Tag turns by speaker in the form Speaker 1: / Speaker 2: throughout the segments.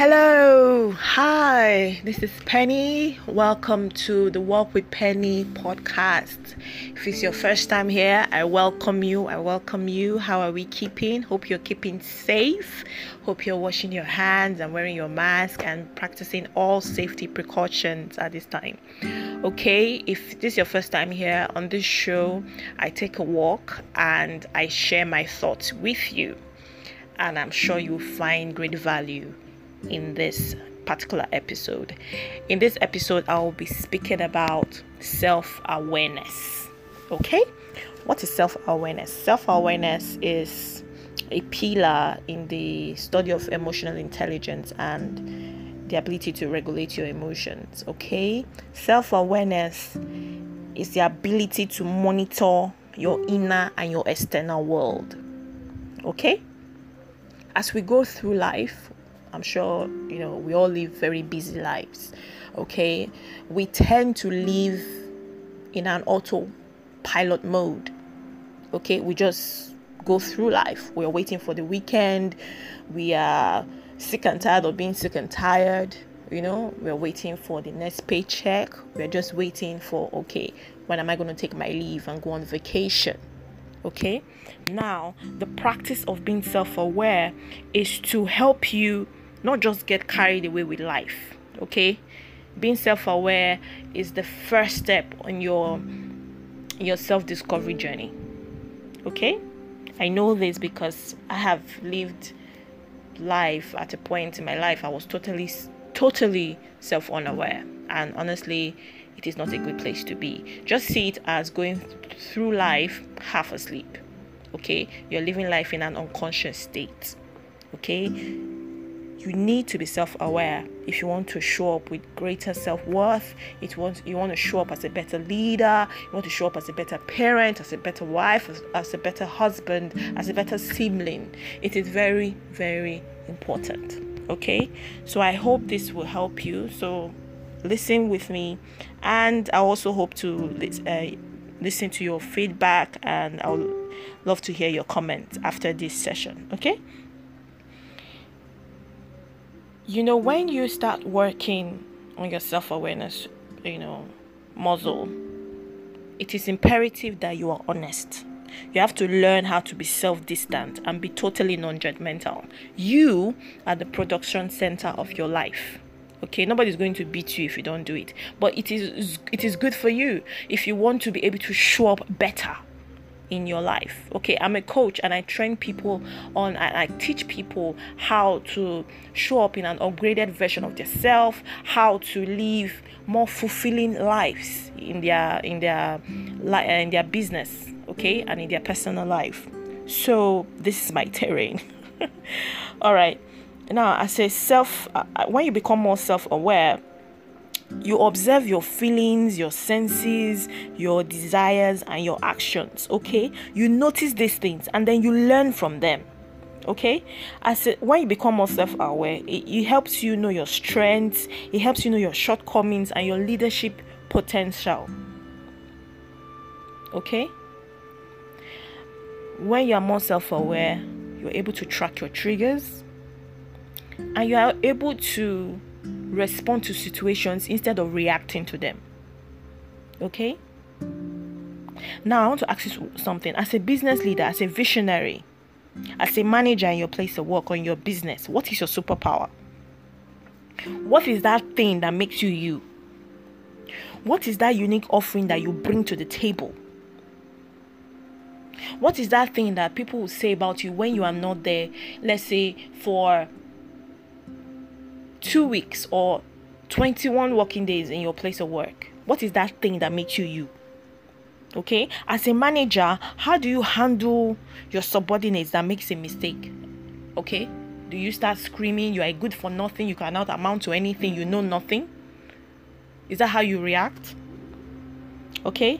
Speaker 1: Hello, hi, this is Penny. Welcome to the Walk with Penny podcast. If it's your first time here, I welcome you. I welcome you. How are we keeping? Hope you're keeping safe. Hope you're washing your hands and wearing your mask and practicing all safety precautions at this time. Okay, if this is your first time here on this show, I take a walk and I share my thoughts with you. And I'm sure you'll find great value in this particular episode. In this episode, I will be speaking about self awareness. Okay, what is self awareness? Self awareness is a pillar in the study of emotional intelligence and the ability to regulate your emotions. Okay, self awareness is the ability to monitor your inner and your external world. Okay, as we go through life, I'm sure you know we all live very busy lives. Okay, we tend to live in an autopilot mode. Okay, we just go through life. We are waiting for the weekend. We are sick and tired of being sick and tired. You know, we're waiting for the next paycheck. We're just waiting for okay, when am I going to take my leave and go on vacation? Okay, now the practice of being self aware is to help you not just get carried away with life okay? Being self-aware is the first step on your your self-discovery journey okay? I know this because i have lived life at a point in my life i was totally totally self-unaware. And honestly it is not a good place to be. Just see it as going through life half asleep okay? You're living life in an unconscious state okay you need to be self-aware. If you want to show up with greater self-worth it wants you want to show up as a better leader you want to show up as a better parent as a better wife as, as a better husband as a better sibling. It is very very important okay? So i hope this will help you. So listen with me. And i also hope to uh, listen to your feedback and i'll love to hear your comments after this session okay you know when you start working on your self-awareness you know muzzle it is imperative that you are honest. You have to learn how to be self-distant and be totally non-judgmental. You are the production center of your life. Okay nobody's going to beat you if you don't do it. But it is it is good for you if you want to be able to show up better in your life. Okay, I'm a coach and I train people on I teach people how to show up in an upgraded version of themselves, how to live more fulfilling lives in their in their in their business, okay, and in their personal life. So this is my terrain. All right. Now, I say self uh, when you become more self-aware, you observe your feelings, your senses, your desires, and your actions. Okay, you notice these things and then you learn from them. Okay, as it, when you become more self-aware, it, it helps you know your strengths, it helps you know your shortcomings and your leadership potential. Okay, when you are more self-aware, you're able to track your triggers and you are able to respond to situations instead of reacting to them. Okay? Now, I want to ask you something. As a business leader, as a visionary, as a manager in your place of work or in your business, what is your superpower? What is that thing that makes you you? What is that unique offering that you bring to the table? What is that thing that people will say about you when you are not there? Let's say for two weeks or 21 working days in your place of work? What is that thing that makes you you? Okay, as a manager, how do you handle your subordinates that makes a mistake? Okay, do you start screaming, You are good for nothing, you cannot amount to anything, you know nothing? Is that how you react? Okay,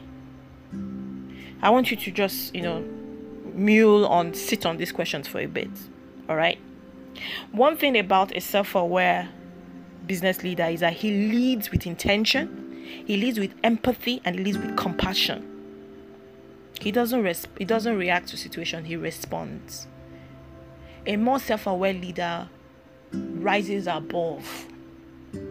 Speaker 1: I want you to just, you know, mule on, sit on these questions for a bit. All right. One thing about a self aware business leader is that he leads with intention, he leads with empathy, and he leads with compassion. He doesn't he doesn't react to situation, he responds. A more self-aware leader rises above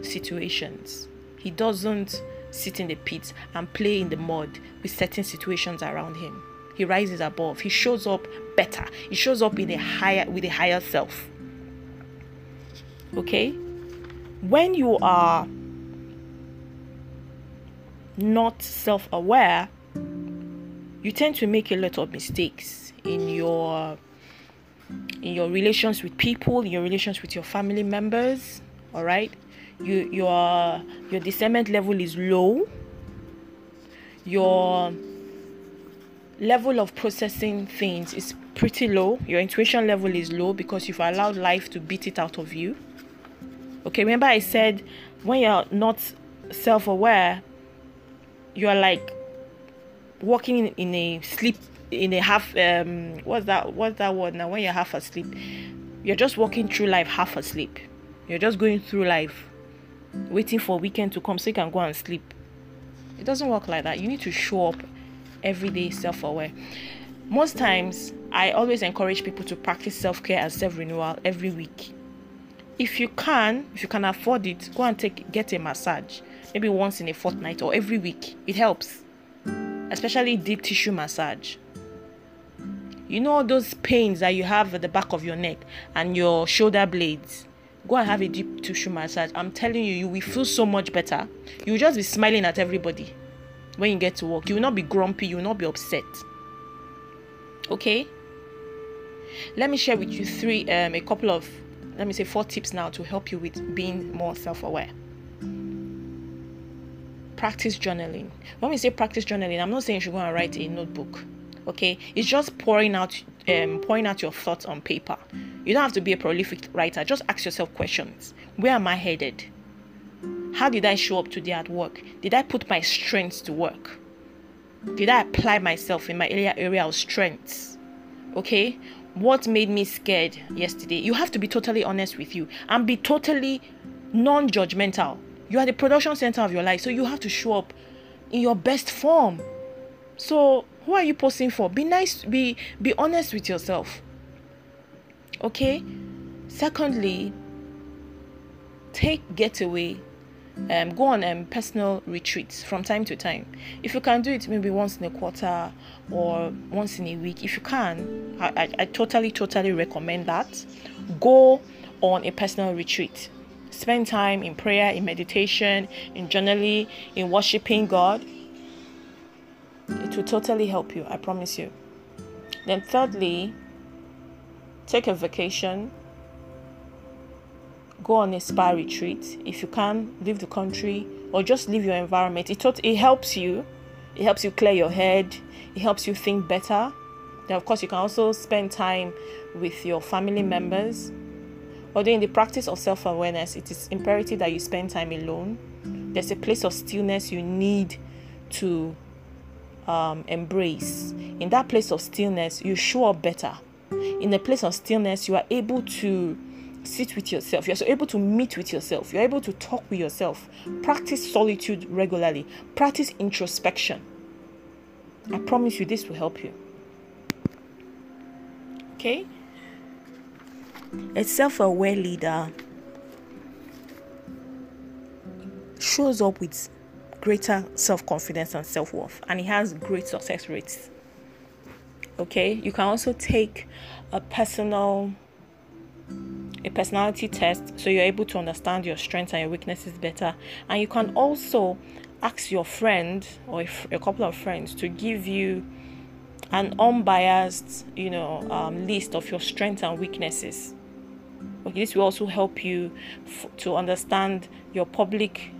Speaker 1: situations. He doesn't sit in the pit and play in the mud with certain situations around him. He rises above. He shows up better. He shows up in a higher with a higher self. Okay? When you are not self-aware, you tend to make a lot of mistakes in your in your relations with people, in your relations with your family members, all right? You your your discernment level is low. Your level of processing things is pretty low. Your intuition level is low because you've allowed life to beat it out of you. Okay, remember I said when you're not self-aware, you're like walking in, a sleep in a half um what's that what's that word now? When you're half asleep you're just walking through life half asleep. You're just going through life waiting for weekend to come so you can go and sleep. It doesn't work like that. You need to show up every day self-aware. Most times i always encourage people to practice self-care and self-renewal every week if you can if you can afford it go and take get a massage. Maybe once in a fortnight or every week. It helps. Especially deep tissue massage. You know those pains that you have at the back of your neck and your shoulder blades? Go and have a deep tissue massage. I'm telling you you will feel so much better. You will just be smiling at everybody when you get to work. You will not be grumpy. You will not be upset. Okay? Let me share with you three um, a couple of let me say four tips now to help you with being more self-aware. Practice journaling. When we say practice journaling i'm not saying you should go and write a notebook okay? It's just pouring out um, pouring out your thoughts on paper. You don't have to be a prolific writer. Just ask yourself questions. Where am i headed? How did i show up today at work? Did i put my strengths to work? Did i apply myself in my area area of strengths? Okay what made me scared yesterday you have to be totally honest with you and be totally non-judgmental. You are the production center of your life so you have to show up in your best form. So who are you posting for? Be nice be be honest with yourself. Okay? Secondly take getaway um, go on um, personal retreats from time to time. If you can do it maybe once in a quarter or once in a week, if you can, I, I, I totally, totally recommend that. Go on a personal retreat. Spend time in prayer, in meditation, in journaling, in worshiping God. It will totally help you, I promise you. Then, thirdly, take a vacation. Go on a spa retreat. If you can, leave the country or just leave your environment. It, it helps you. It helps you clear your head. It helps you think better. Then, of course, you can also spend time with your family members. Although, in the practice of self awareness, it is imperative that you spend time alone. There's a place of stillness you need to um, embrace. In that place of stillness, you show up better. In a place of stillness, you are able to sit with yourself. You're able to meet with yourself. You're able to talk with yourself. Practice solitude regularly. Practice introspection. I promise you, this will help you. Okay? A self aware leader shows up with greater self confidence and self worth, and he has great success rates. Okay, you can also take a personal a personality test so you're able to understand your strengths and your weaknesses better. And you can also ask your friend or a couple of friends to give you an unbiased you know um, list of your strengths and weaknesses. Okay this will also help you f- to understand your public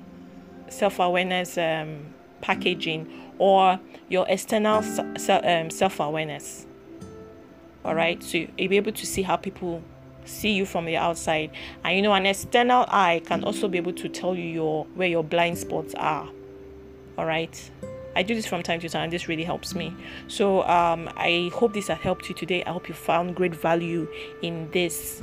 Speaker 1: self-awareness um, packaging or your external um, self-awareness. All right so you'll be able to see how people see you from the outside. And you know an external eye can also be able to tell you your where your blind spots are. All right? I do this from time to time this really helps me. So um, i hope this has helped you today. I hope you found great value in this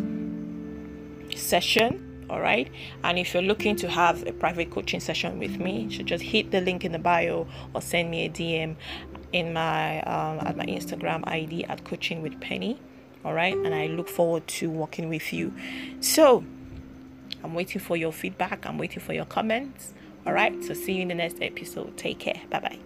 Speaker 1: session. All right? And if you're looking to have a private coaching session with me you should just hit the link in the bio or send me a dm in my um, at my instagram id at coaching with penny all right and i look forward to working with you so I'm waiting for your feedback. I'm waiting for your comments. All right. So see you in the next episode. Take care. Bye bye.